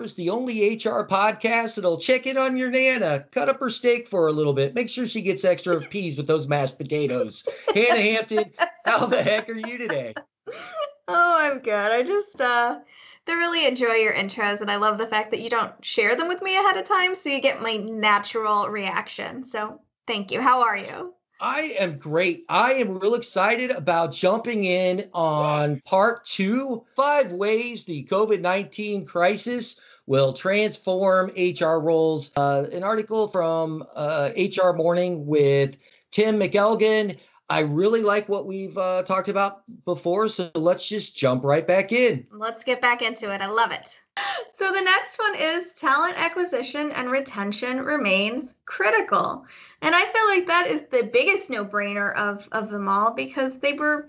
The only HR podcast that'll check in on your Nana, cut up her steak for a little bit, make sure she gets extra peas with those mashed potatoes. Hannah Hampton, how the heck are you today? Oh, I'm good. I just uh thoroughly enjoy your intros and I love the fact that you don't share them with me ahead of time so you get my natural reaction. So, thank you. How are you? I am great. I am real excited about jumping in on part two five ways the COVID 19 crisis will transform HR roles. Uh, an article from uh, HR Morning with Tim McElligott. I really like what we've uh, talked about before, so let's just jump right back in. Let's get back into it. I love it. So, the next one is talent acquisition and retention remains critical. And I feel like that is the biggest no brainer of, of them all because they were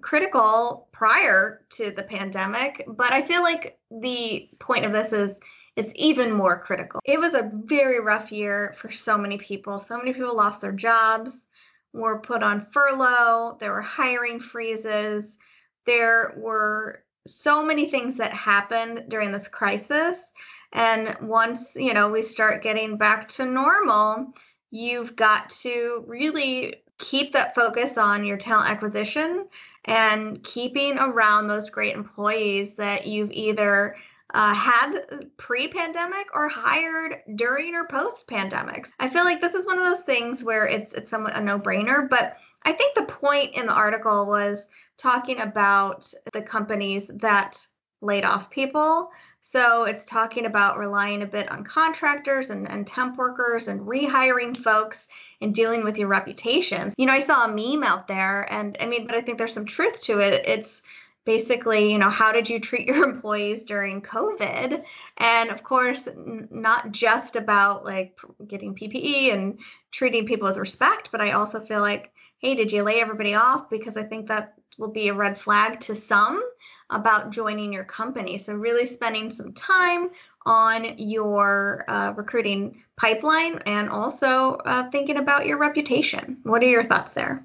critical prior to the pandemic. But I feel like the point of this is it's even more critical. It was a very rough year for so many people. So many people lost their jobs, were put on furlough, there were hiring freezes, there were so many things that happened during this crisis. And once, you know, we start getting back to normal, you've got to really keep that focus on your talent acquisition and keeping around those great employees that you've either uh, had pre-pandemic or hired during or post-pandemics. I feel like this is one of those things where it's it's somewhat a no-brainer, but I think the point in the article was talking about the companies that laid off people so it's talking about relying a bit on contractors and, and temp workers and rehiring folks and dealing with your reputations. You know, I saw a meme out there, and I mean, but I think there's some truth to it. It's basically, you know, how did you treat your employees during COVID? And of course, n- not just about like getting PPE and treating people with respect, but I also feel like, hey, did you lay everybody off? Because I think that will be a red flag to some about joining your company. So, really spending some time on your uh, recruiting pipeline and also uh, thinking about your reputation. What are your thoughts there?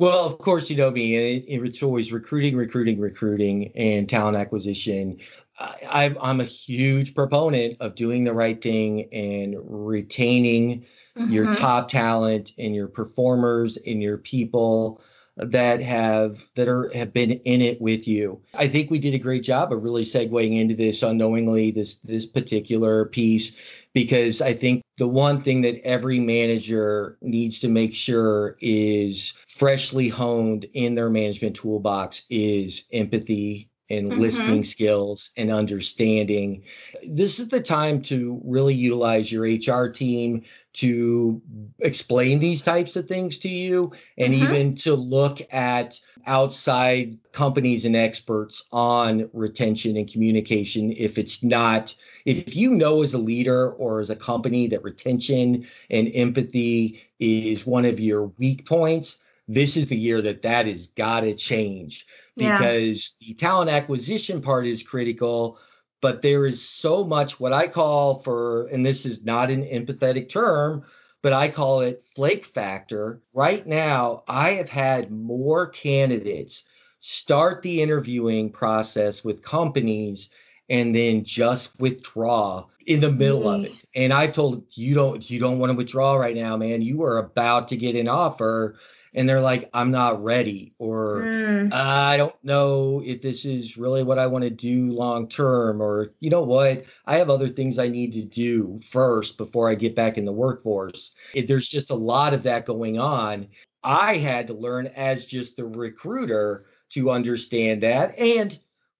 Well, of course, you know me, and it's always recruiting, recruiting, recruiting, and talent acquisition. I, am a huge proponent of doing the right thing and retaining mm-hmm. your top talent and your performers and your people that have that are have been in it with you. I think we did a great job of really segueing into this unknowingly this this particular piece because I think the one thing that every manager needs to make sure is freshly honed in their management toolbox is empathy and mm-hmm. listening skills and understanding. This is the time to really utilize your HR team to explain these types of things to you and mm-hmm. even to look at outside companies and experts on retention and communication if it's not if you know as a leader or as a company that retention and empathy is one of your weak points this is the year that that has got to change because yeah. the talent acquisition part is critical but there is so much what i call for and this is not an empathetic term but i call it flake factor right now i have had more candidates start the interviewing process with companies and then just withdraw in the middle mm. of it. And I've told you don't you don't want to withdraw right now, man. You are about to get an offer and they're like, I'm not ready, or mm. I don't know if this is really what I want to do long term, or you know what, I have other things I need to do first before I get back in the workforce. It, there's just a lot of that going on. I had to learn as just the recruiter to understand that and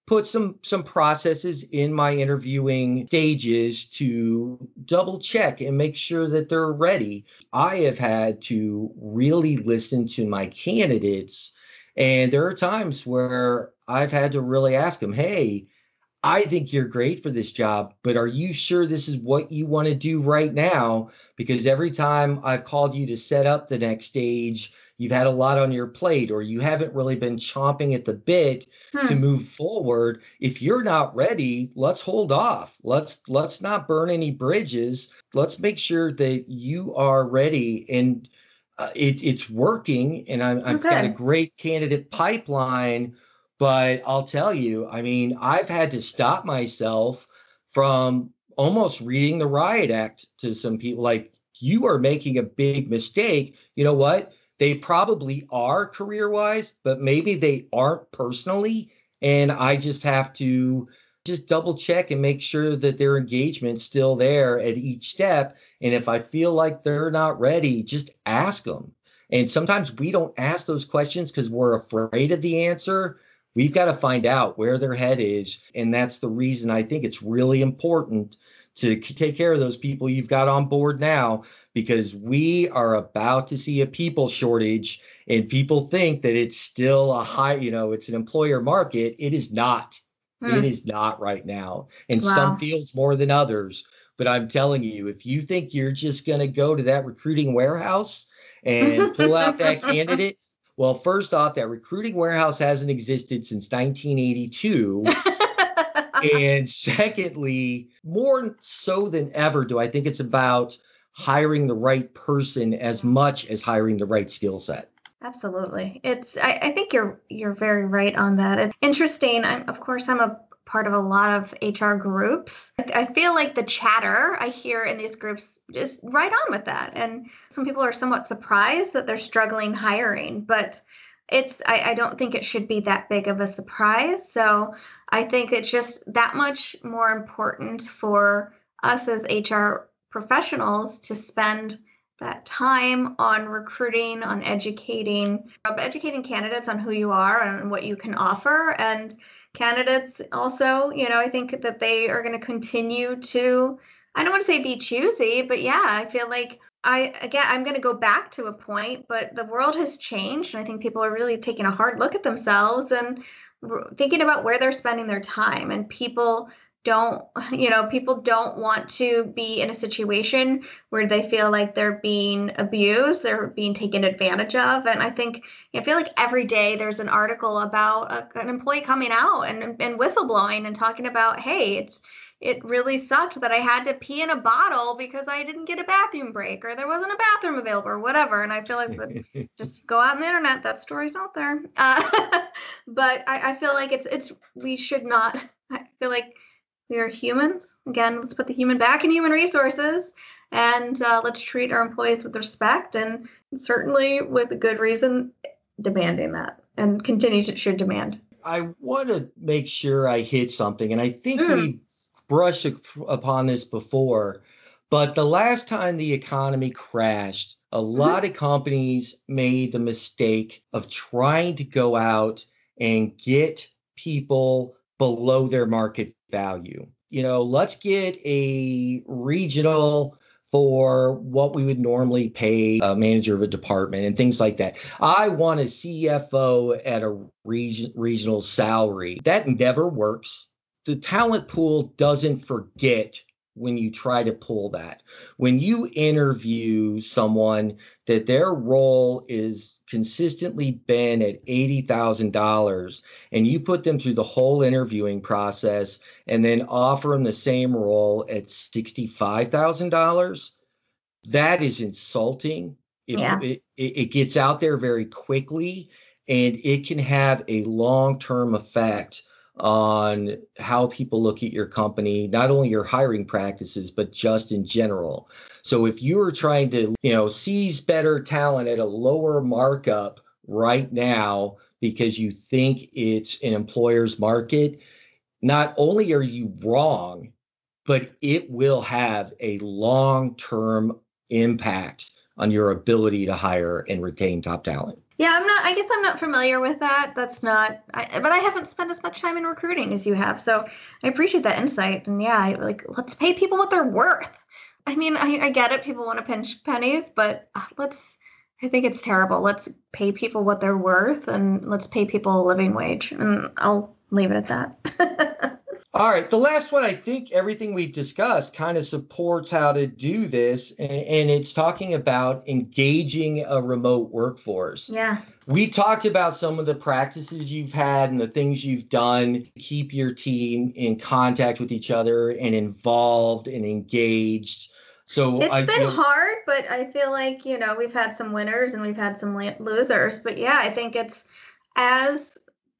put some some processes in my interviewing stages to double check and make sure that they're ready. I have had to really listen to my candidates and there are times where I've had to really ask them, "Hey, I think you're great for this job, but are you sure this is what you want to do right now? Because every time I've called you to set up the next stage, you've had a lot on your plate or you haven't really been chomping at the bit hmm. to move forward. If you're not ready, let's hold off. Let's let's not burn any bridges. Let's make sure that you are ready and uh, it, it's working and i have okay. got a great candidate pipeline but I'll tell you, I mean, I've had to stop myself from almost reading the riot act to some people like you are making a big mistake. You know what? They probably are career wise but maybe they aren't personally and i just have to just double check and make sure that their engagement's still there at each step and if i feel like they're not ready just ask them and sometimes we don't ask those questions because we're afraid of the answer We've got to find out where their head is. And that's the reason I think it's really important to take care of those people you've got on board now because we are about to see a people shortage and people think that it's still a high, you know, it's an employer market. It is not. Hmm. It is not right now. In wow. some fields more than others. But I'm telling you, if you think you're just going to go to that recruiting warehouse and pull out that candidate well, first off, that recruiting warehouse hasn't existed since 1982. and secondly, more so than ever, do I think it's about hiring the right person as much as hiring the right skill set. Absolutely. It's I, I, think you're you're very right on that. It's interesting. I'm, of course I'm a part of a lot of HR groups. I feel like the chatter I hear in these groups is right on with that. And some people are somewhat surprised that they're struggling hiring, but it's I, I don't think it should be that big of a surprise. So I think it's just that much more important for us as HR professionals to spend that time on recruiting, on educating, educating candidates on who you are and what you can offer and candidates also, you know, I think that they are going to continue to, I don't want to say be choosy, but yeah, I feel like I, again, I'm going to go back to a point, but the world has changed. And I think people are really taking a hard look at themselves and thinking about where they're spending their time. And people don't you know people don't want to be in a situation where they feel like they're being abused they're being taken advantage of. And i think i feel like every day there's an article about a, an employee coming out and, and whistleblowing and talking about hey it's it really sucked that i had to pee in a bottle because i didn't get a bathroom break or there wasn't a bathroom available or whatever. And i feel like just go out on the internet that story's out there. Uh, but I, I feel like it's it's we should not i feel like we are humans. Again, let's put the human back in human resources and uh, let's treat our employees with respect and certainly with a good reason demanding that and continue to should demand. I want to make sure I hit something, and I think mm. we brushed upon this before, but the last time the economy crashed, a mm-hmm. lot of companies made the mistake of trying to go out and get people below their market value. You know, let's get a regional for what we would normally pay a manager of a department and things like that. I want a CFO at a region, regional salary. That never works. The talent pool doesn't forget when you try to pull that. When you interview someone that their role is consistently been at $80,000 and you put them through the whole interviewing process and then offer them the same role at $65,000, that is insulting. It, yeah. it, it gets out there very quickly and it can have a long term effect on how people look at your company, not only your hiring practices, but just in general. So if you are trying to, you know, seize better talent at a lower markup right now because you think it's an employer's market, not only are you wrong, but it will have a long-term impact on your ability to hire and retain top talent. Yeah, I'm not. I guess I'm not familiar with that. That's not. I, but I haven't spent as much time in recruiting as you have, so I appreciate that insight. And yeah, I, like let's pay people what they're worth. I mean, I, I get it. People want to pinch pennies, but uh, let's. I think it's terrible. Let's pay people what they're worth, and let's pay people a living wage. And I'll leave it at that. All right. The last one, I think everything we've discussed kind of supports how to do this. And, it's talking about engaging a remote workforce. Yeah. We talked about some of the practices you've had and the things you've done to keep your team in contact with each other and involved and engaged. So it's I been feel- hard, but I feel like, you know, we've had some winners and we've had some losers. But yeah, I think it's as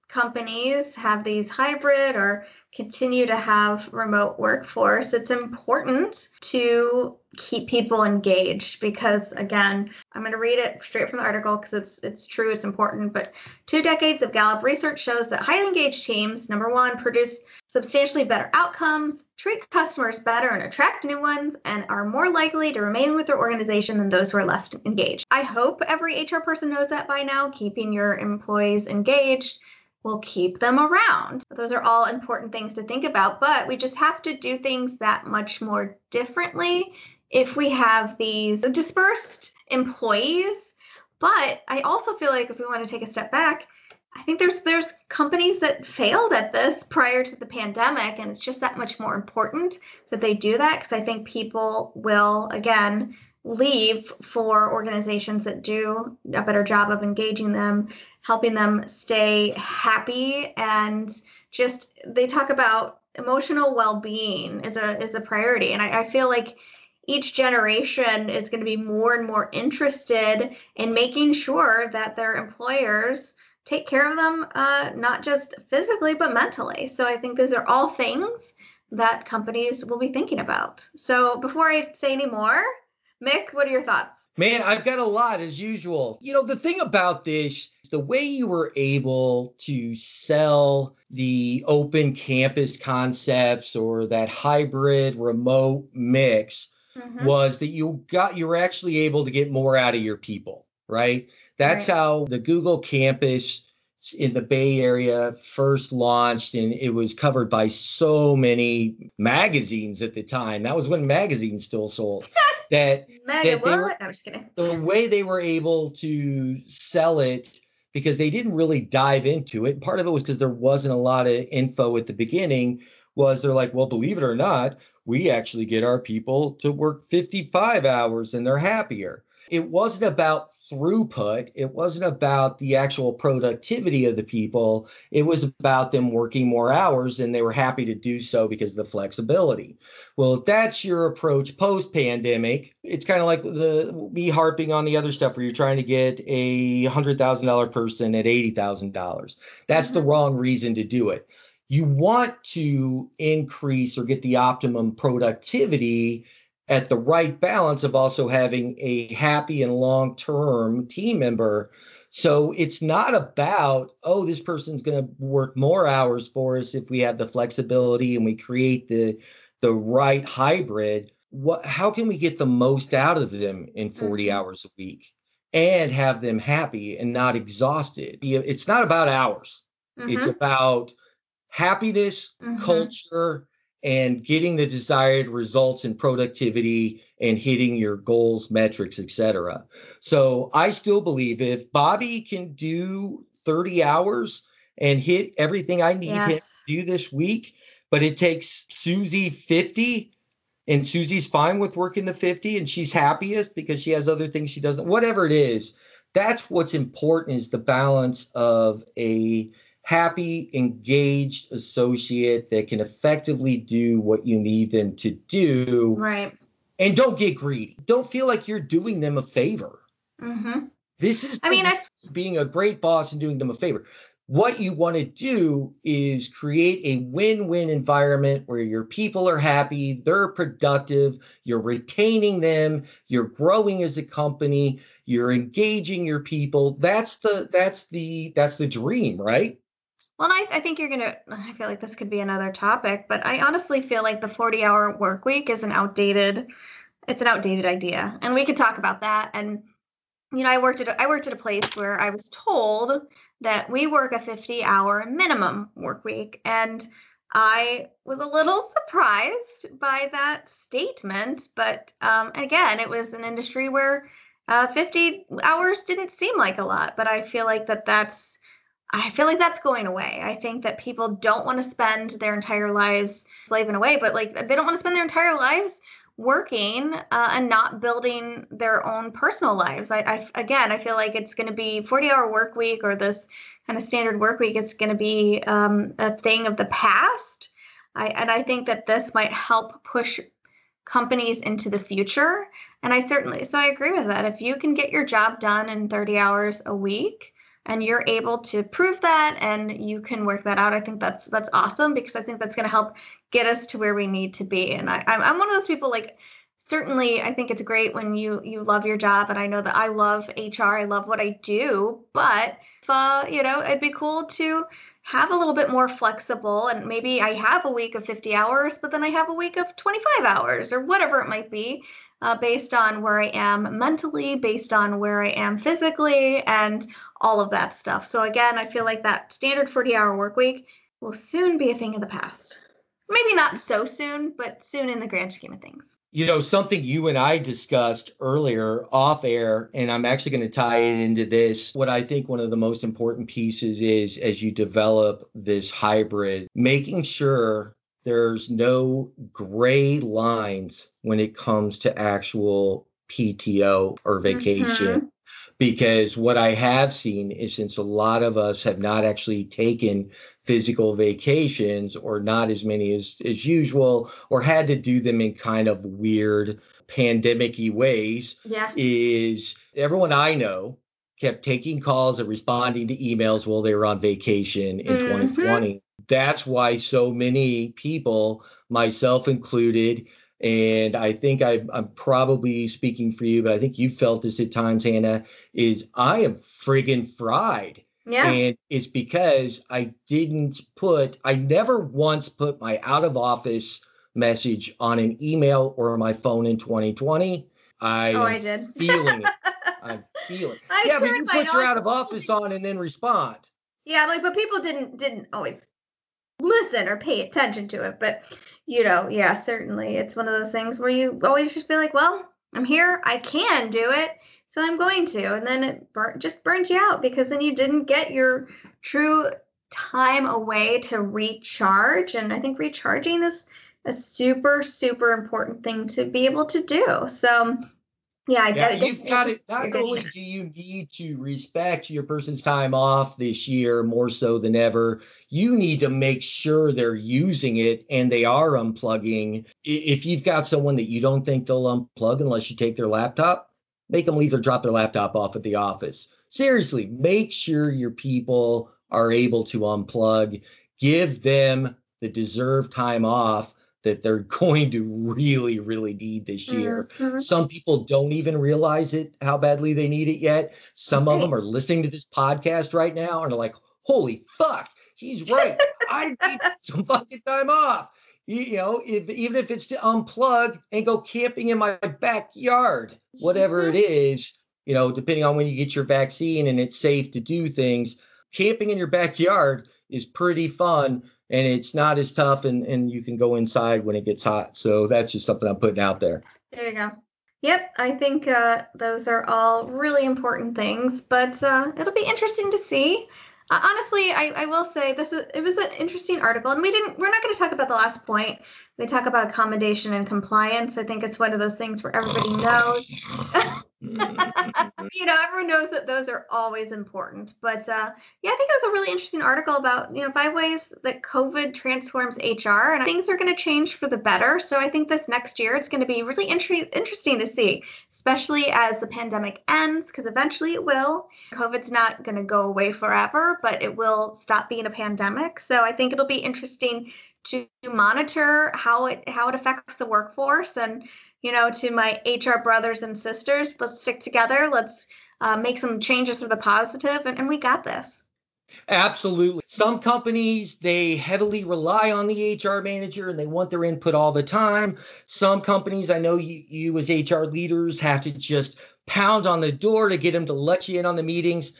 companies have these hybrid or continue to have remote workforce, it's important to keep people engaged because again i'm going to read it straight from the article because it's it's true it's important but two decades of gallup research shows that highly engaged teams number one produce substantially better outcomes treat customers better and attract new ones and are more likely to remain with their organization than those who are less engaged. I hope every hr person knows that by now keeping your employees engaged will keep them around. Those are all important things to think about, but we just have to do things that much more differently if we have these dispersed employees. But I also feel like if we want to take a step back, I think there's there's companies that failed at this prior to the pandemic and it's just that much more important that they do that because I think people will again leave for organizations that do a better job of engaging them, helping them stay happy and just they talk about emotional well-being is a is a priority. And I, I feel like each generation is going to be more and more interested in making sure that their employers take care of them uh, not just physically but mentally. So i think these are all things that companies will be thinking about. So before i say any more Mick, what are your thoughts? Man, I've got a lot as usual. You know, the thing about this, the way you were able to sell the open campus concepts or that hybrid remote mix mm-hmm. was that you got you were actually able to get more out of your people, right? That's right. how the Google campus in the Bay Area first launched, and it was covered by so many magazines at the time. That was when magazines still sold. that, that they were, no, the way they were able to sell it because they didn't really dive into it. Part of it was because there wasn't a lot of info at the beginning. Was they're like, well, believe it or not, we actually get our people to work 55 hours and they're happier it wasn't about throughput. It wasn't about the actual productivity of the people. It was about them working more hours and they were happy to do so because of the flexibility. Well, if that's your approach post pandemic, it's kind of like the me harping on the other stuff where you're trying to get a $100,000 person at $80,000. That's mm-hmm. the wrong reason to do it. You want to increase or get the optimum productivity at the right balance of also having a happy and long term team member. So it's not about, oh, this person's going to work more hours for us if we have the flexibility and we create the the right hybrid. What how can we get the most out of them in 40 mm-hmm. hours a week and have them happy and not exhausted? It's not about hours. Mm-hmm. It's about happiness, mm-hmm. culture, and getting the desired results in productivity and hitting your goals, metrics, etc. So I still believe if Bobby can do 30 hours and hit everything I need him to do this week, but it takes Susie 50 and Susie's fine with working the 50 and she's happiest because she has other things she doesn't, whatever it is, that's what's important is the balance of a happy, engaged associate that can effectively do what you need them to do. Right. And don't get greedy. Don't feel like you're doing them a favor. Mm-hmm. This is I mean, I... being a great boss and doing them a favor. What you want to do is create a win win environment where your people are happy, they're productive, you're retaining them, you're growing as a company, you're engaging your people. That's the that's the that's the dream, right? Well, I, I think you're going to, I feel like this could be another topic, but I honestly feel like the 40 hour work week is an outdated, it's an outdated idea. And we could talk about that. And, you know, I worked at, I worked at a place where I was told that we work a 50 hour minimum work week. And I was a little surprised by that statement. But um, again, it was an industry where uh, 50 hours didn't seem like a lot, but I feel like that that's I feel like that's going away. I think that people don't want to spend their entire lives slaving away, but like they don't want to spend their entire lives working uh, and not building their own personal lives. I, I again, I feel like it's going to be 40 hour work week or this kind of standard work week is going to be um, a thing of the past. I, and I think that this might help push companies into the future. And I certainly, so I agree with that. If you can get your job done in 30 hours a week, and you're able to prove that and you can work that out i think that's that's awesome because i think that's going to help get us to where we need to be. And I, i'm one of those people like certainly i think it's great when you you love your job and i know that i love hr i love what i do but uh, you know it'd be cool to have a little bit more flexible and maybe i have a week of 50 hours but then i have a week of 25 hours or whatever it might be uh, based on where i am mentally based on where i am physically and all of that stuff. So again, I feel like that standard 40 hour work week will soon be a thing of the past. Maybe not so soon, but soon in the grand scheme of things. You know, something you and I discussed earlier off air, and I'm actually going to tie it into this. What I think one of the most important pieces is as you develop this hybrid, making sure there's no gray lines when it comes to actual PTO or vacation. Mm-hmm because what I have seen is since a lot of us have not actually taken physical vacations or not as many as, as usual or had to do them in kind of weird pandemic ways yeah. is everyone I know kept taking calls and responding to emails while they were on vacation in mm-hmm. 2020. That's why so many people, myself included, and I think I, am probably speaking for you, but I think you felt this at times, Hannah, is I am friggin' fried. Yeah. And it's because I didn't put, I never once put my out of office message on an email or my phone in 2020. I oh, I did. feeling it. I'm feeling it. I yeah, but you put your out of office on and then respond. Yeah, like but people didn't didn't always listen or pay attention to it. But you know, yeah, certainly. It's one of those things where you always just be like, well, I'm here. I can do it. So I'm going to. And then it bur- just burns you out because then you didn't get your true time away to recharge. And I think recharging is a super, super important thing to be able to do. So yeah, I yeah, you've got it. Not only do you need to respect your person's time off this year more so than ever, you need to make sure they're using it and they are unplugging. If you've got someone that you don't think they'll unplug unless you take their laptop, make them leave or drop their laptop off at the office. Seriously, make sure your people are able to unplug. Give them the deserved time off that they're going to really, really need this year. Mm-hmm. Some people don't even realize it, how badly they need it yet. Some of them are listening to this podcast right now and are like, holy fuck, he's right. I need some fucking time off. You, know, if even if it's to unplug and go camping in my backyard, whatever it is, you know, depending on when you get your vaccine and it's safe to do things, camping in your backyard is pretty fun and it's not as tough and, and you can go inside when it gets hot. So that's just something I'm putting out there. There you go. Yep, I think uh, those are all really important things, but uh, it'll be interesting to see. Uh, honestly, I, I will say this is it was an interesting article, and we didn't. We're not going to talk about the last point. They talk about accommodation and compliance. I think it's one of those things where everybody knows. you know, everyone knows that those are always important. But uh, yeah, I think it was a really interesting article about, you know, five ways that COVID transforms HR and things are going to change for the better. So I think this next year it's going to be really inter- interesting to see, especially as the pandemic ends, because eventually it will. COVID's not going to go away forever, but it will stop being a pandemic. So I think it'll be interesting to monitor how it how it affects the workforce and you know, to my HR brothers and sisters, let's stick together. Let's uh, make some changes for the positive, and, and we got this. Absolutely. Some companies, they heavily rely on the HR manager and they want their input all the time. Some companies, I know you, you as HR leaders have to just pound on the door to get them to let you in on the meetings.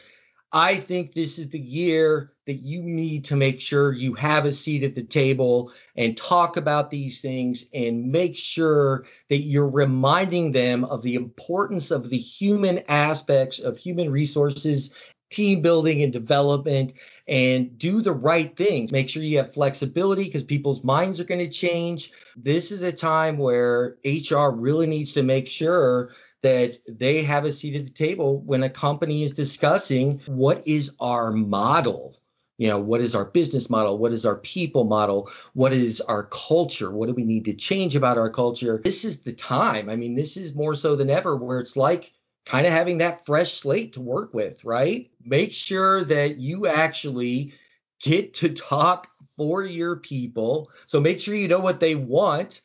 I think this is the year that you need to make sure you have a seat at the table and talk about these things and make sure that you're reminding them of the importance of the human aspects of human resources, team building and development, and do the right things. Make sure you have flexibility because people's minds are going to change. This is a time where HR really needs to make sure that they have a seat at the table when a company is discussing what is our model you know what is our business model what is our people model what is our culture what do we need to change about our culture this is the time i mean this is more so than ever where it's like kind of having that fresh slate to work with, right? Make sure that you actually get to talk for your people. So make sure you know what they want.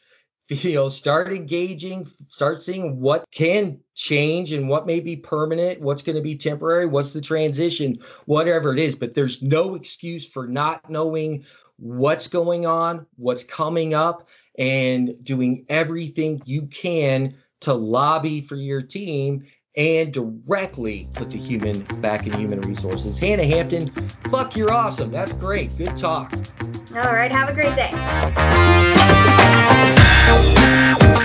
You know, start engaging, start seeing what can change and what may be permanent, what's going to be temporary, what's the transition, whatever it is. But there's no excuse for not knowing what's going on, what's coming up, and doing everything you can to lobby for your team and directly put the human back in human resources. Hannah Hampton, fuck, you're awesome. That's great. Good talk. All right. Have a great day. Música